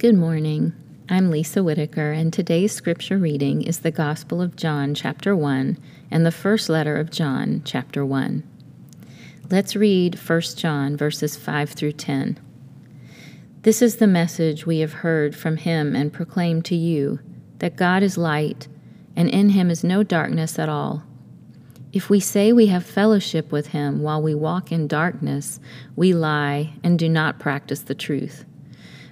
Good morning. I'm Lisa Whitaker, and today's scripture reading is the Gospel of John, chapter 1, and the first letter of John, chapter 1. Let's read 1 John, verses 5 through 10. This is the message we have heard from him and proclaimed to you that God is light, and in him is no darkness at all. If we say we have fellowship with him while we walk in darkness, we lie and do not practice the truth.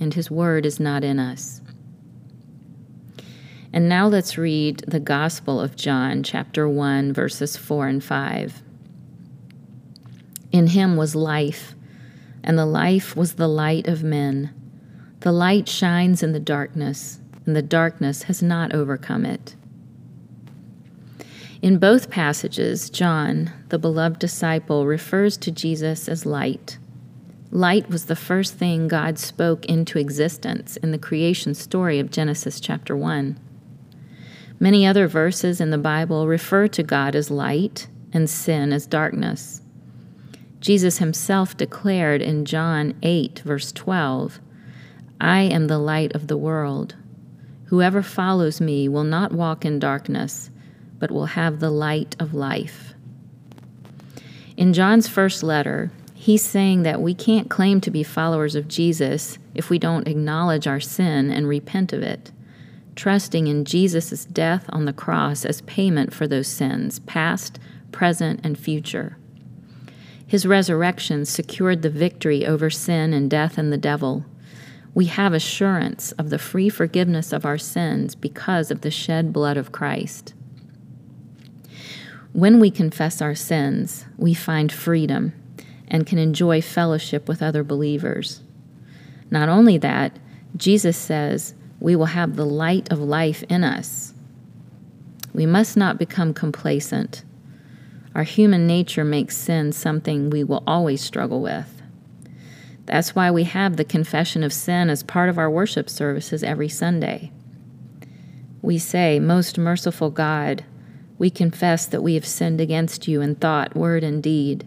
and his word is not in us. And now let's read the Gospel of John, chapter 1, verses 4 and 5. In him was life, and the life was the light of men. The light shines in the darkness, and the darkness has not overcome it. In both passages, John, the beloved disciple, refers to Jesus as light. Light was the first thing God spoke into existence in the creation story of Genesis chapter 1. Many other verses in the Bible refer to God as light and sin as darkness. Jesus himself declared in John 8, verse 12, I am the light of the world. Whoever follows me will not walk in darkness, but will have the light of life. In John's first letter, he's saying that we can't claim to be followers of Jesus if we don't acknowledge our sin and repent of it, trusting in Jesus' death on the cross as payment for those sins, past, present, and future. His resurrection secured the victory over sin and death and the devil we have assurance of the free forgiveness of our sins because of the shed blood of Christ. When we confess our sins, we find freedom and can enjoy fellowship with other believers. Not only that, Jesus says we will have the light of life in us. We must not become complacent. Our human nature makes sin something we will always struggle with. That's why we have the confession of sin as part of our worship services every Sunday. We say, Most merciful God, we confess that we have sinned against you in thought, word, and deed,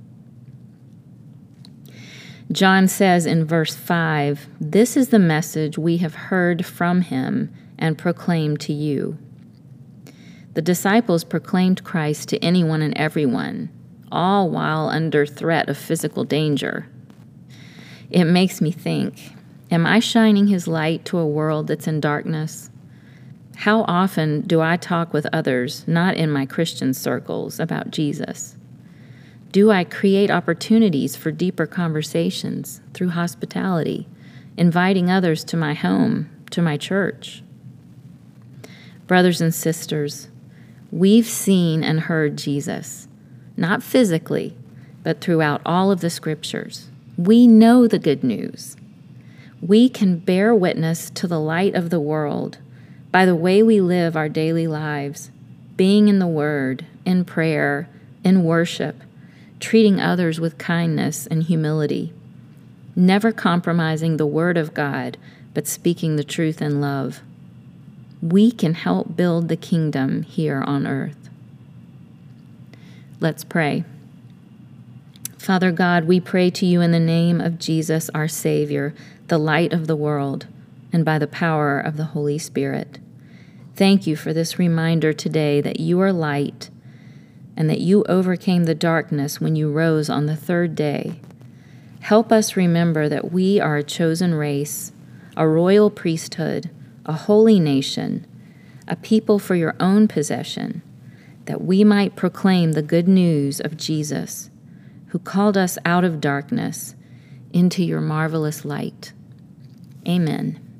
John says in verse 5 This is the message we have heard from him and proclaimed to you. The disciples proclaimed Christ to anyone and everyone, all while under threat of physical danger. It makes me think Am I shining his light to a world that's in darkness? How often do I talk with others, not in my Christian circles, about Jesus? Do I create opportunities for deeper conversations through hospitality, inviting others to my home, to my church? Brothers and sisters, we've seen and heard Jesus, not physically, but throughout all of the scriptures. We know the good news we can bear witness to the light of the world by the way we live our daily lives, being in the Word, in prayer, in worship, treating others with kindness and humility, never compromising the Word of God, but speaking the truth in love. We can help build the kingdom here on earth. Let's pray. Father God, we pray to you in the name of Jesus, our Savior the light of the world, and by the power of the Holy Spirit. Thank you for this reminder today that you are light and that you overcame the darkness when you rose on the third day. Help us remember that we are a chosen race, a royal priesthood, a holy nation, a people for your own possession, that we might proclaim the good news of Jesus, who called us out of darkness into your marvelous light. Amen.